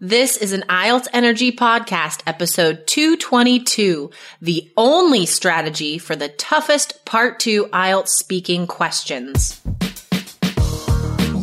This is an IELTS Energy Podcast, episode 222, the only strategy for the toughest part two IELTS speaking questions.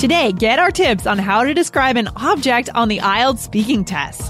Today, get our tips on how to describe an object on the IELTS speaking test.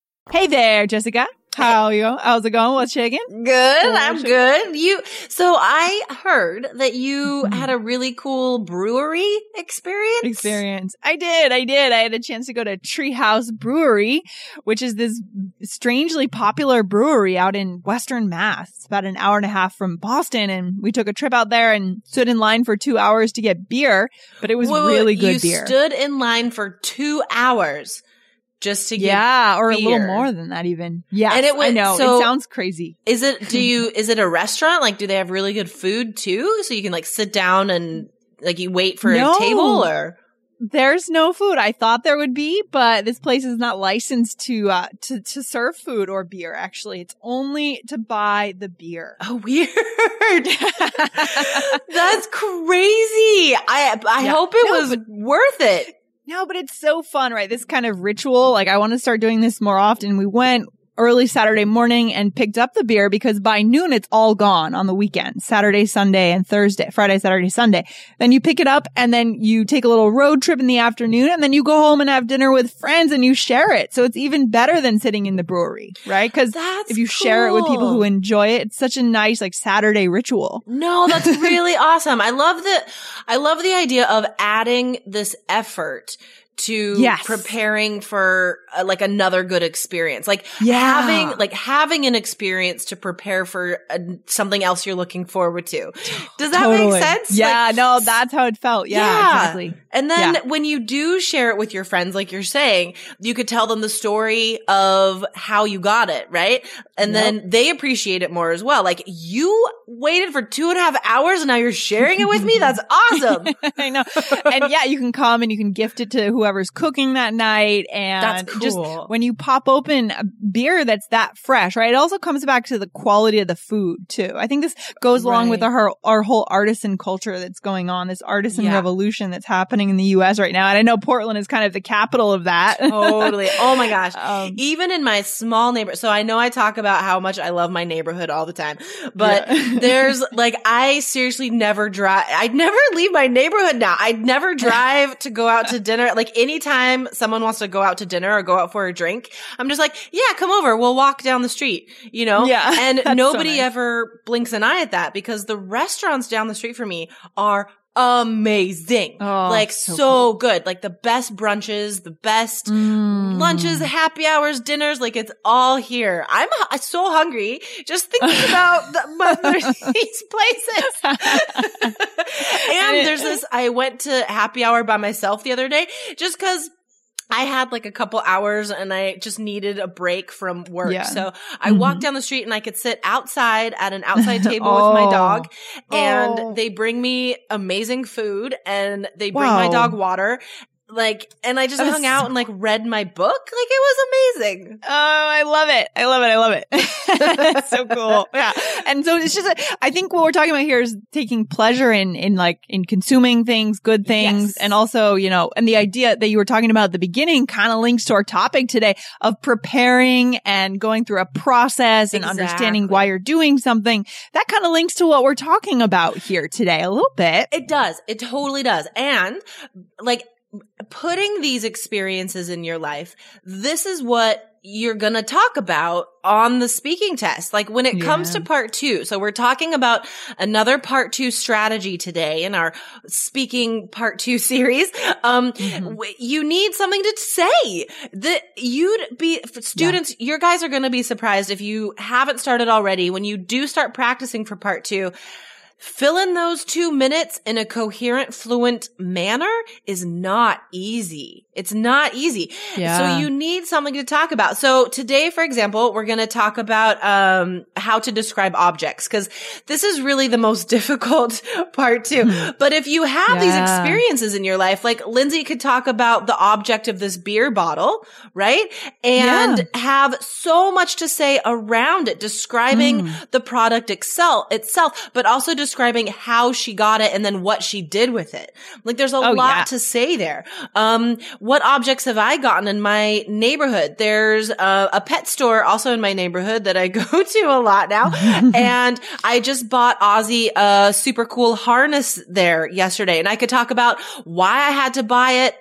Hey there, Jessica. How are you? How's it going? What's shaking? Good, I'm good. You, so I heard that you mm-hmm. had a really cool brewery experience. Experience. I did. I did. I had a chance to go to Treehouse Brewery, which is this strangely popular brewery out in Western Mass. It's about an hour and a half from Boston. And we took a trip out there and stood in line for two hours to get beer, but it was Wait, wait, really you good beer. stood in line for two hours just to get yeah, or a little more than that even. Yeah. And it I went- know. so- it sounds crazy. Is it, do you, is it a restaurant? Like, do they have really good food too? So you can like sit down and like you wait for No. a table or? There's no food. I thought there would be, but this place is not licensed to uh to to serve food or beer. Actually, it's only to buy the beer. Oh, weird. That's crazy. I, I Yeah. hope it No, was worth it. No, but it's so fun, right? This kind of ritual. Like I want to start doing this more often. We went early Saturday morning and picked up the beer because by noon it's all gone on the weekend. Saturday, Sunday, and Thursday, Friday, Saturday, Sunday. Then you pick it up and then you take a little road trip in the afternoon and then you go home and have dinner with friends and you share it. So it's even better than sitting in the brewery, right? Because That's if you share it with people who enjoy it, it's such a nice like Saturday ritual. No, that's really awesome. I love the, I love the idea of adding this effort to Yes. preparing for uh, like another good experience. Like Yeah. having, like having an experience to prepare for uh, something else you're looking forward to. Does that Totally. make sense? Yeah, Like, no, that's how it felt. Yeah, Yeah. exactly. And then Yeah. when you do share it with your friends, like you're saying, you could tell them the story of how you got it, right? And Yep. then they appreciate it more as well. Like you waited for two and a half hours and now you're sharing it with me. That's awesome. I know. And yeah, you can come and you can gift it to whoever's cooking that night. And That's just when you pop open a beer that's that fresh, right? It also comes back to the quality of the food too. I think this goes along with our, our whole artisan culture that's going on, this artisan Yeah. revolution that's happening in the US right now. And I know Portland is kind of the capital of that. totally. Oh my gosh. Um, Even in my small neighbor. So I know I talk about how much I love my neighborhood all the time, but Yeah. there's like, I seriously never drive. I'd never leave my neighborhood now. I'd never drive to go out to dinner. Like anytime someone wants to go out to dinner or go out for a drink, I'm just like, yeah, come over. We'll walk down the street, you know? Yeah, And that's so nobody nice. ever blinks an eye at that because the restaurants down the street from me are amazing. Oh, like so so good. Like the best brunches, the best Mm. Lunches, happy hours, dinners, like it's all here. I'm hu- so hungry just thinking about the, these places. and there's this, I went to happy hour by myself the other day just cause I had like a couple hours and I just needed a break from work. Yeah. So I Mhm. walked down the street and I could sit outside at an outside table with my Oh. dog and Oh. they bring me amazing food and they bring my dog water like, and I just hung out and like read my book. Like it was amazing. Oh, I love it. I love it. I love it. it's so cool. Yeah. And so it's just, I think what we're talking about here is taking pleasure in, in like, in consuming things, good things. Yes. And also, you know, and the idea that you were talking about at the beginning kind of links to our topic today of preparing and going through a process and understanding why you're doing something. That kind of links to what we're talking about here today a little bit. It does. It totally does. And like putting these experiences in your life, this is what you're going to talk about on the speaking test. Like when it comes to part two. So we're talking about another part two strategy today in our speaking part two series. Um, Mm-hmm. you need something to say that you'd be students. Your guys are going to be surprised if you haven't started already. When you do start practicing for part two, Fill in those two minutes in a coherent, fluent manner is not easy. It's not easy. Yeah. So you need something to talk about. So today, for example, we're going to talk about, um, how to describe objects because this is really the most difficult part too. But if you have these Hmm. Experiences in your life, like Lindsay could talk about the object of this beer bottle, right? And Yeah. have so much to say around it, describing Hmm. the product excel itself, but also describing how she got it and then what she did with it. Like there's a Oh, lot yeah. to say there. Um, what objects have I gotten in my neighborhood? There's a, a pet store also in my neighborhood that I go to a lot now. and I just bought Ozzy a super cool harness there yesterday and I could talk about why I had to buy it.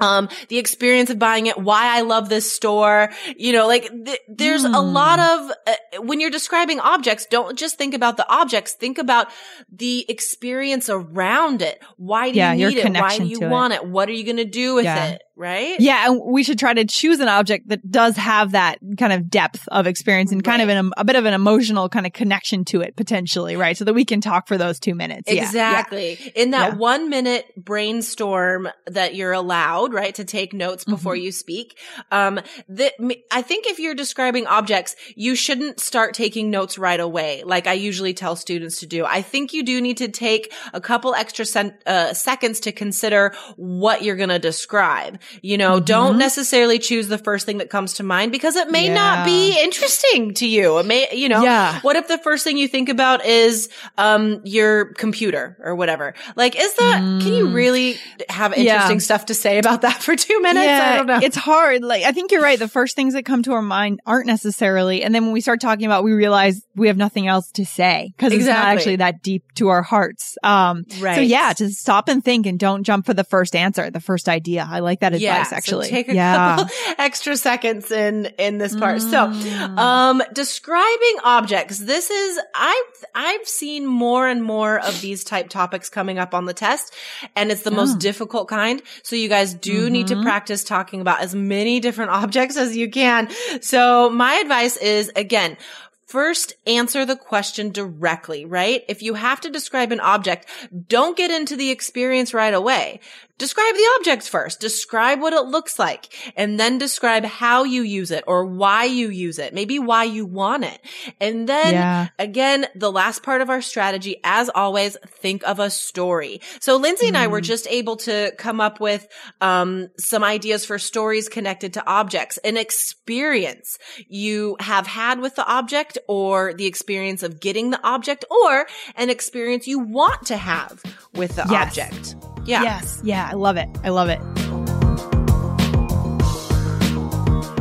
Um, the experience of buying it, why I love this store, you know, like th- there's a Hmm. lot of, uh, when you're describing objects, don't just think about the objects, think about the experience around it. Why do Yeah, you need it? Why do you to it. want it? What are you going to do with Yeah. it? Right? Yeah, and we should try to choose an object that does have that kind of depth of experience and kind of an, a bit of an emotional kind of connection to it potentially, right? So that we can talk for those two minutes. Yeah, Exactly. In that Yeah. one minute brainstorm that you're allowed, right, to take notes before Mm-hmm. you speak. Um, that I think if you're describing objects, you shouldn't start taking notes right away, like I usually tell students to do. I think you do need to take a couple extra sen- uh, seconds to consider what you're going to describe. You know, don't necessarily choose the first thing that comes to mind because it may not be interesting to you. It may, you know, Yeah. what if the first thing you think about is um your computer or whatever? Like, is that can you really have Mm. Yeah. interesting stuff to say about that for two minutes? I don't know. It's hard. Like, I think you're right. The first things that come to our mind aren't necessarily. And then when we start talking about, we realize we have nothing else to say because it's not actually that deep to our hearts. Um, so yeah, just stop and think and don't jump for the first answer, the first idea. I like that yeah, advice actually. So take a yeah. couple extra seconds in in this part. So, Mm. um describing objects. This is I've I've seen more and more of these type topics coming up on the test and it's the most difficult kind. So you guys do need Mm-hmm. to practice talking about as many different objects as you can. So my advice is again, First, answer the question directly, right? If you have to describe an object, don't get into the experience right away. Describe the object first. Describe what it looks like and then describe how you use it or why you use it. Maybe why you want it. And then Yeah. again, the last part of our strategy, as always, think of a story. So Lindsay and I Mm. were just able to come up with, um, some ideas for stories connected to objects, an experience you have had with the object or the experience of getting the object or an experience you want to have with the Yes. object. Yeah. Yes. Yeah. I love it. I love it.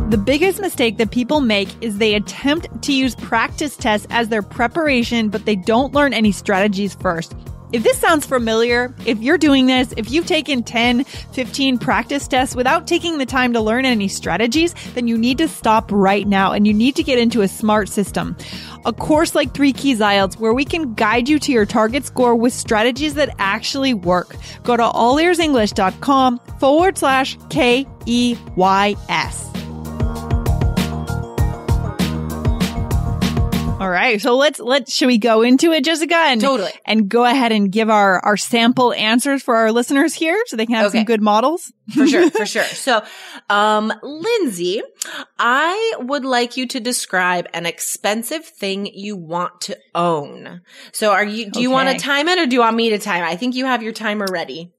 The biggest mistake that people make is they attempt to use practice tests as their preparation, but they don't learn any strategies first. If this sounds familiar, if you're doing this, if you've taken 10, 15 practice tests without taking the time to learn any strategies, then you need to stop right now and you need to get into a smart system. A course like Three Keys IELTS where we can guide you to your target score with strategies that actually work. Go to allearsenglish.com forward slash K E Y S. All right. So let's, let's, should we go into it, Jessica? And, Totally. And go ahead and give our, our sample answers for our listeners here so they can have some good models. for sure, for sure. So, um, Lindsay, I would like you to describe an expensive thing you want to own. So are you, do you want to time it or do you want me to time it? I think you have your timer ready.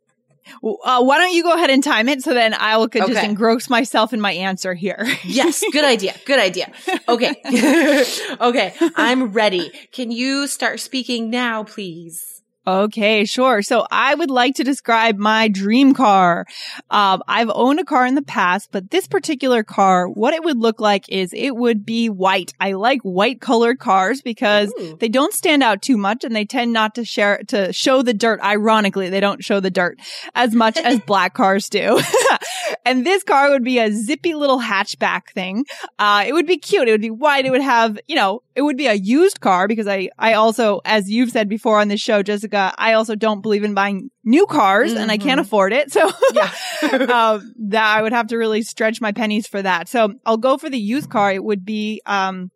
Uh, why don't you go ahead and time it so then I will could just engross myself in my answer here. Yes, good idea. Good idea. Okay. okay, I'm ready. Can you start speaking now, please? Okay, sure. So I would like to describe my dream car. Um, I've owned a car in the past, but this particular car, what it would look like is it would be white. I like white colored cars because Ooh. they don't stand out too much and they tend not to share, to show the dirt. Ironically, they don't show the dirt as much as black cars do. and this car would be a zippy little hatchback thing. Uh, it would be cute. It would be white. It would have, you know, it would be a used car because I, I also, as you've said before on this show, Jessica, I also don't believe in buying new cars and I can't Mhm. afford it. So Yeah. um, that I would have to really stretch my pennies for that. So I'll go for the used car. It would be, um,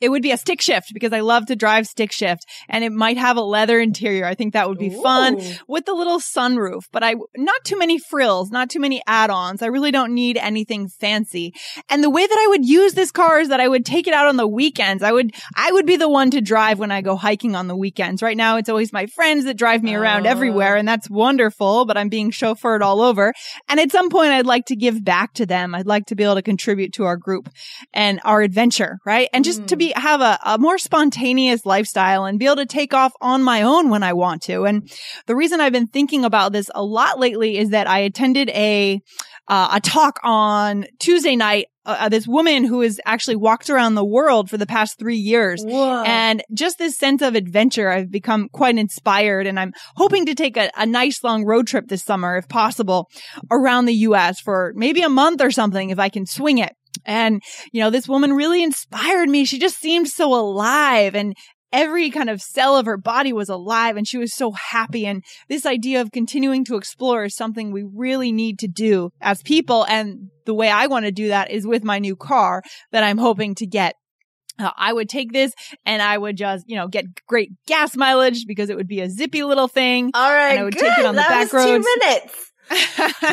it would be a stick shift because I love to drive stick shift and it might have a leather interior. I think that would be fun with the little sunroof, but I, not too many frills, not too many add-ons. I really don't need anything fancy. And the way that I would use this car is that I would take it out on the weekends. I would, I would be the one to drive when I go hiking on the weekends. Right now, it's always my friends that drive me around Oh. everywhere and that's wonderful, but I'm being chauffeured all over. And at some point, I'd like to give back to them. I'd like to be able to contribute to our group and our adventure, right? And just to be, have a, a more spontaneous lifestyle and be able to take off on my own when I want to. And the reason I've been thinking about this a lot lately is that I attended a, uh, a talk on Tuesday night. Uh, uh, this woman who has actually walked around the world for the past three years. Whoa. And just this sense of adventure, I've become quite inspired and I'm hoping to take a, a nice long road trip this summer, if possible, around the US for maybe a month or something if I can swing it. And, you know, this woman really inspired me. She just seemed so alive and every kind of cell of her body was alive and she was so happy. And this idea of continuing to explore is something we really need to do as people. And the way I want to do that is with my new car that I'm hoping to get uh, I would take this and I would just, you know, get great gas mileage because it would be a zippy little thing. All right, and I would good. take it on the that back was roads. two minutes.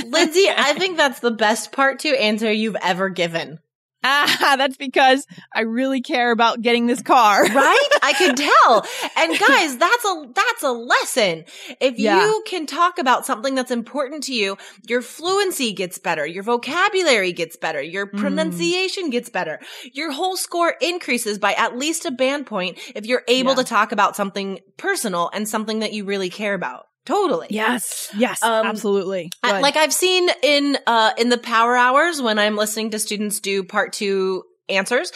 Lindsay, I think that's the best part to answer you've ever given. ah, that's because I really care about getting this car. Right? I can tell. And guys, that's a that's a lesson. If Yeah. you can talk about something that's important to you, your fluency gets better, your vocabulary gets better, your Mm. pronunciation gets better. Your whole score increases by at least a band point if you're able Yeah. to talk about something personal and something that you really care about. Totally. Yes. Yes. Um, absolutely. I- like I've seen in uh in the power hours when I'm listening to students do part 2 answers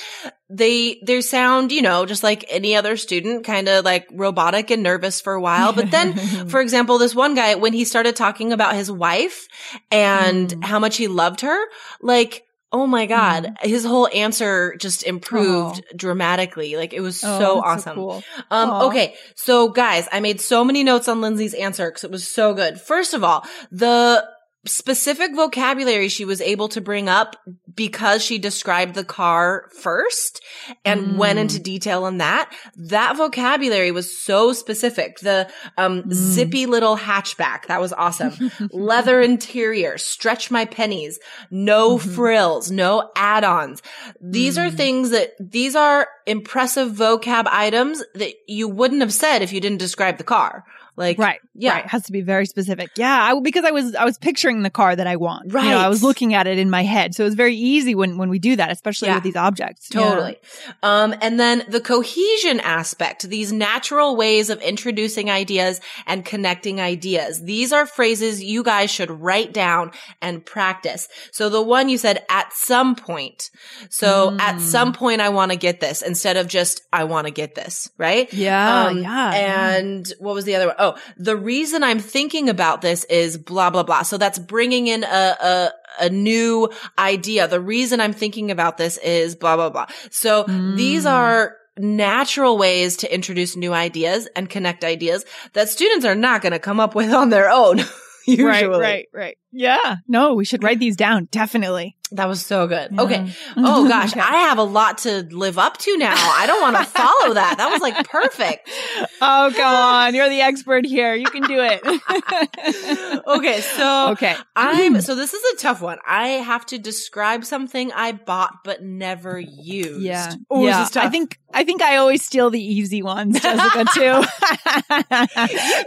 they they sound you know just like any other student kind of like robotic and nervous for a while but then for example this one guy when he started talking about his wife and Mm. how much he loved her like oh my god his whole answer just improved dramatically like it was Oh, so awesome cool. um, Aw. okay. So guys, I made so many notes on Lindsay's answer because it was so good. First of all, the specific vocabulary she was able to bring up because she described the car first and went Mm. into detail on that. That vocabulary was so specific. The, um, Mm. zippy little hatchback. That was awesome. Leather interior, stretch my pennies, no Mm-hmm. frills, no add-ons. These are Mm. things that, these are impressive vocab items that you wouldn't have said if you didn't describe the car. Like, Right. yeah. Right. Has to be very specific. Yeah. I, because I was, I was picturing the car that I want. You know, I was looking at it in my head. So it was very easy when, when we do that, especially Yeah. with these objects. Totally. Um, and then the cohesion aspect, these natural ways of introducing ideas and connecting ideas. These are phrases you guys should write down and practice. So the one you said at some point. So Mm. at some point, I want to get this instead of just, I want to get this, right? Yeah. Um, yeah. yeah. And what was the other one? Oh, the reason I'm thinking about this is blah, blah, blah. So that's bringing in a, a, a new idea. The reason I'm thinking about this is blah, blah, blah. So these Mm. are natural ways to introduce new ideas and connect ideas that students are not going to come up with on their own. Usually. Right, right, right. Yeah. No, we should write these down. Definitely. That was so good. Yeah. Okay. Oh gosh, Okay. I have a lot to live up to now. I don't want to follow that. That was like perfect. Oh, come on. You're the expert here. You can do it. Okay, so okay. I'm so this is a tough one. I have to describe something I bought but never used. Yeah. Oh, yeah. this is tough. I think I think I always steal the easy ones, Jessica, too.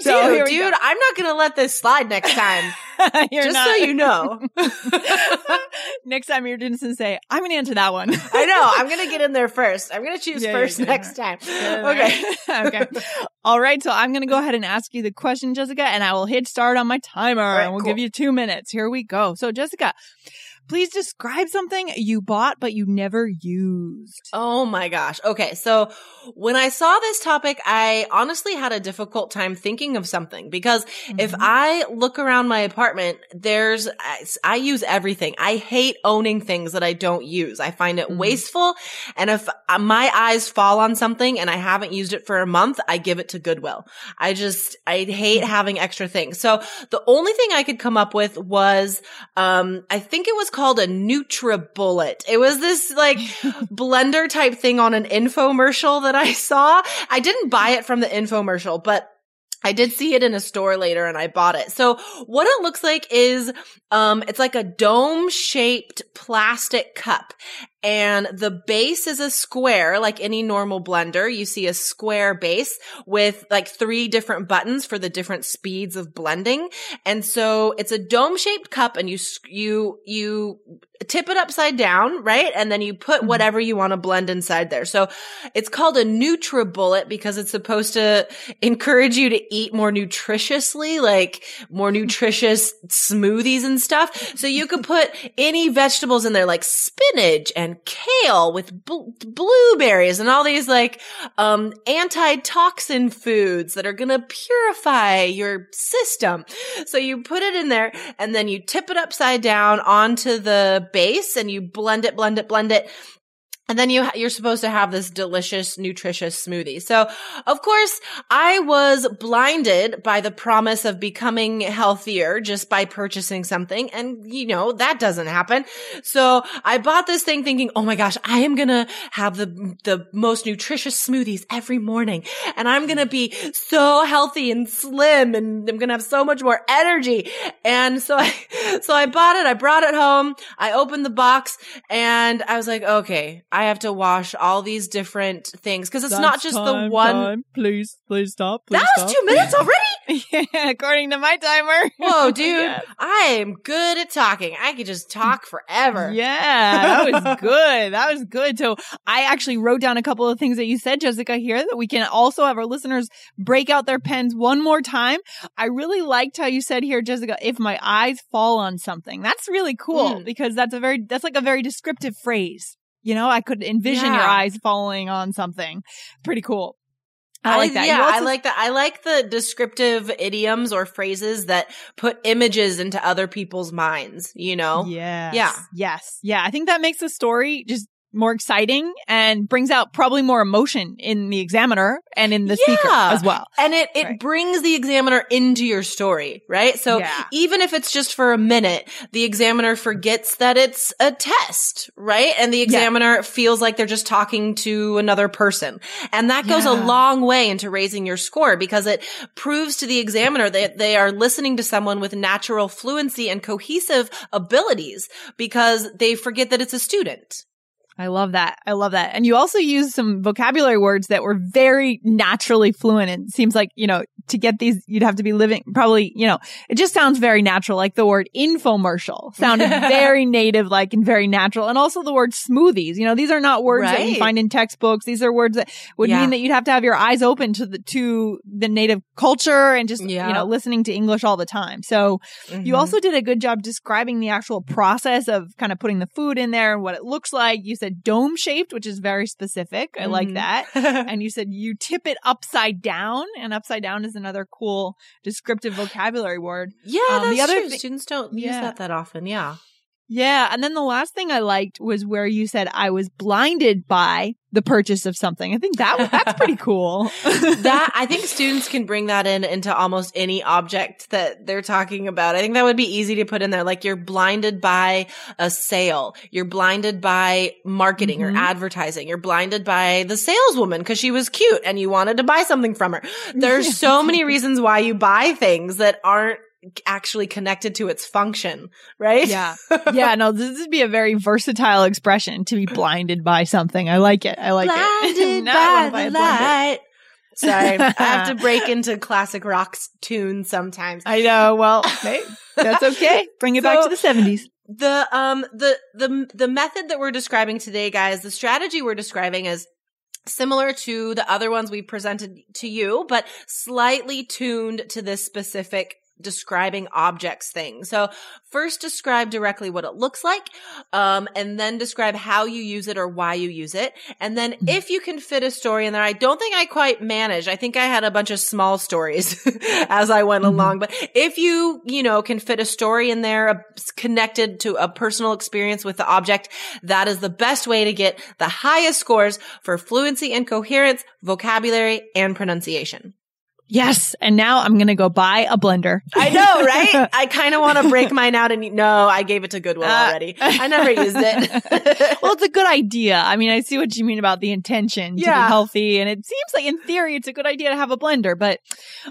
so dude, dude, I'm not gonna let this slide next time. just not- so you know. Next time you're gonna say, I'm gonna answer that one. I know. I'm gonna get in there first. I'm gonna choose Yeah, first next time. Okay. okay. All right. So I'm going to go ahead and ask you the question, Jessica, and I will hit start on my timer right, and we'll cool. give you two minutes. Here we go. So, Jessica, please describe something you bought but you never used. Oh my gosh. Okay. So when I saw this topic, I honestly had a difficult time thinking of something because if Mhm. I look around my apartment, there's, I, I use everything. I hate owning things that I don't use. I find it Mhm. wasteful. And if uh, my eyes fall on something and I haven't used it for a month, I give it to Goodwill. I just, I hate having extra things. So the only thing I could come up with was, um, I think it was called a NutriBullet. It was this like blender type thing on an infomercial that I saw. I didn't buy it from the infomercial, but I did see it in a store later and I bought it. So what it looks like is, um, it's like a dome shaped plastic cup and the base is a square like any normal blender. You see a square base with like three different buttons for the different speeds of blending. And so it's a dome shaped cup and you, you, you tip it upside down, right? And then you put Mhm. whatever you want to blend inside there. So it's called a NutriBullet because it's supposed to encourage you to eat more nutritiously, like more nutritious smoothies and stuff. So you could put any vegetables in there, like spinach and kale with bl- blueberries and all these like, um, antitoxin foods that are going to purify your system. So you put it in there and then you tip it upside down onto the base and you blend it, blend it, blend it. And then you, you're supposed to have this delicious, nutritious smoothie. So, of course, I was blinded by the promise of becoming healthier just by purchasing something. And, you know, that doesn't happen. So I bought this thing thinking, oh my gosh, I am going to have the, the most nutritious smoothies every morning. And I'm going to be so healthy and slim and I'm going to have so much more energy. And so I, so I bought it. I brought it home. I opened the box and I was like, okay, have to wash all these different things because it's not just the one. Please, please stop. That was two minutes already. yeah, according to my timer. Whoa, dude. Yes. I am good at talking. I could just talk forever. Yeah, that was good. That was good. So I actually wrote down a couple of things that you said, Jessica, here that we can also have our listeners break out their pens one more time. I really liked how you said here, Jessica, if my eyes fall on something. That's really cool Mm. because that's a very, that's like a very descriptive phrase. You know, I could envision your eyes falling on something. Pretty cool. I like that. Yeah, I like that. I like the descriptive idioms or phrases that put images into other people's minds, you know? Yes. Yeah. Yes. Yeah. I think that makes the story just more exciting and brings out probably more emotion in the examiner and in the speaker as well. And it, it Right. brings the examiner into your story, right? So Yeah. even if it's just for a minute, the examiner forgets that it's a test, right? And the examiner feels like they're just talking to another person. And that goes a long way into raising your score because it proves to the examiner that they are listening to someone with natural fluency and cohesive abilities because they forget that it's a student. I love that. I love that. And you also use some vocabulary words that were very naturally fluent. And it seems like, you know, to get these, you'd have to be living probably, you know, it just sounds very natural. Like the word infomercial sounded very native, like and very natural. And also the word smoothies. You know, these are not words that you find in textbooks. These are words that would Yeah. mean that you'd have to have your eyes open to the, to the native culture and just, Yeah. you know, listening to English all the time. So you Mhm. also did a good job describing the actual process of kind of putting the food in there and what it looks like. You said dome shaped, which is very specific. I like Mhm. that. And you said you tip it upside down, and upside down is another cool descriptive vocabulary word. yeah, Um, the other thi- Students don't use that that often. Yeah. Yeah. And then the last thing I liked was where you said I was blinded by the purchase of something. I think that that's pretty cool. that I think students can bring that in into almost any object that they're talking about. I think that would be easy to put in there. Like you're blinded by a sale. You're blinded by marketing mm-hmm. or advertising. You're blinded by the saleswoman because she was cute and you wanted to buy something from her. There's so many reasons why you buy things that aren't actually connected to its function, right? Yeah. Yeah. No, this would be a very versatile expression to be blinded by something. I like it. I like blinded it. Blinded by the light. Sorry, I have to break into classic rock tunes sometimes. I know. Well, hey, that's okay. Bring it so, back to the seventies. The um the the the method that we're describing today, guys, the strategy we're describing is similar to the other ones we presented to you, but slightly tuned to this specific describing objects thing. So first describe directly what it looks like, um, and then describe how you use it or why you use it. And then mm-hmm. if you can fit a story in there, I don't think I quite managed. I think I had a bunch of small stories as I went mm-hmm. along, but if you, you know, can fit a story in there connected to a personal experience with the object, that is the best way to get the highest scores for fluency and coherence, vocabulary, and pronunciation. Yes. And now I'm going to go buy a blender. I know, right? I kind of want to break mine out and no, I gave it to Goodwill uh, already. I never used it. well, it's a good idea. I mean, I see what you mean about the intention to yeah. be healthy. And it seems like in theory, it's a good idea to have a blender, but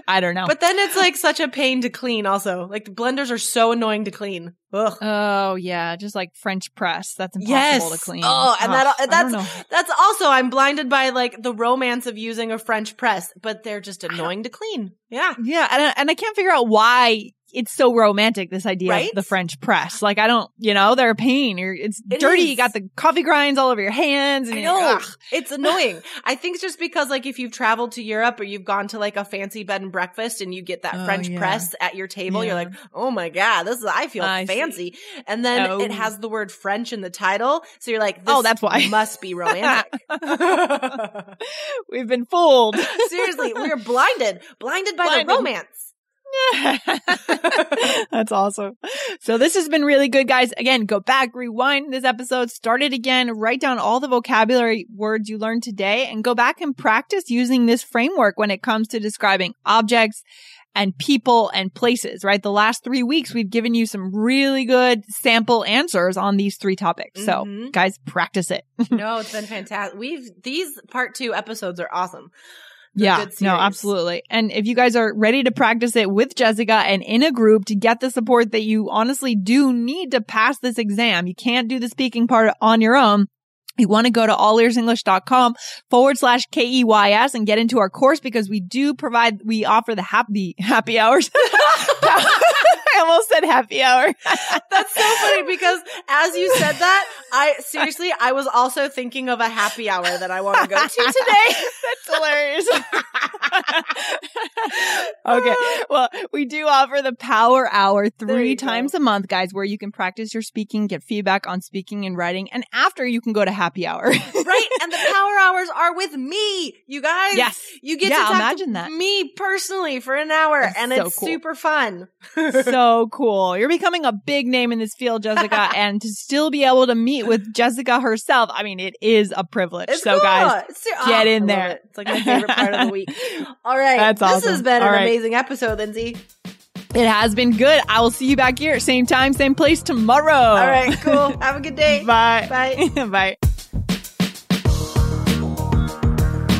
I don't know. But then it's like such a pain to clean also. Like blenders are so annoying to clean. Ugh. Oh yeah, just like French press. That's impossible yes. to clean. Oh, and that that's that's also I'm blinded by like the romance of using a French press, but they're just annoying to clean. Yeah, yeah, and and I can't figure out why it's so romantic, this idea right? of the French press. Like, I don't, you know, they're a pain. You're, it's it dirty. Is. You got the coffee grinds all over your hands. And I know. It's annoying. I think it's just because, like, if you've traveled to Europe or you've gone to like a fancy bed and breakfast and you get that oh, French yeah. press at your table, yeah. you're like, oh my God, this is, I feel I fancy. See. And then oh. it has the word French in the title. So you're like, oh, that's why. must be romantic. We've been fooled. Seriously, we're blinded, blinded by blinded. the romance. That's awesome. So this has been really good, guys. Again, go back, rewind this episode, start it again, write down all the vocabulary words you learned today and go back and practice using this framework when it comes to describing objects and people and places, right? The last three weeks, we've given you some really good sample answers on these three topics. Mm-hmm. So guys, practice it. no, it's been fantastic. We've, these part two episodes are awesome yeah, no, absolutely. And if you guys are ready to practice it with Jessica and in a group to get the support that you honestly do need to pass this exam, you can't do the speaking part on your own. You want to go to allearsenglish.com forward slash K-E-Y-S and get into our course because we do provide, we offer the happy, happy hours. I almost said happy hour. That's so funny because as you said that, I seriously, I was also thinking of a happy hour that I want to go to today. That's hilarious. okay. Well, we do offer the power hour three times go. a month, guys, where you can practice your speaking, get feedback on speaking and writing. And after you can go to happy hour. right. And the power hours are with me, you guys. Yes. You get yeah, to talk imagine to that. me personally for an hour That's and so it's cool. super fun. so so cool. You're becoming a big name in this field, Jessica, and to still be able to meet with Jessica herself, I mean, it is a privilege. It's so, cool. guys, oh, get in there. It. It's like my favorite part of the week. All right. That's awesome. This has been All an right. amazing episode, Lindsay. It has been good. I will see you back here, same time, same place tomorrow. All right, cool. Have a good day. Bye. Bye. Bye.